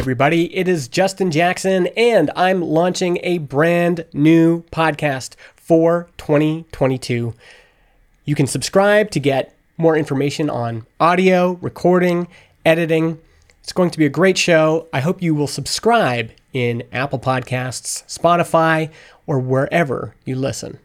everybody. It is Justin Jackson, and I'm launching a brand new podcast for 2022. You can subscribe to get more information on audio, recording, editing. It's going to be a great show. I hope you will subscribe in Apple Podcasts, Spotify, or wherever you listen.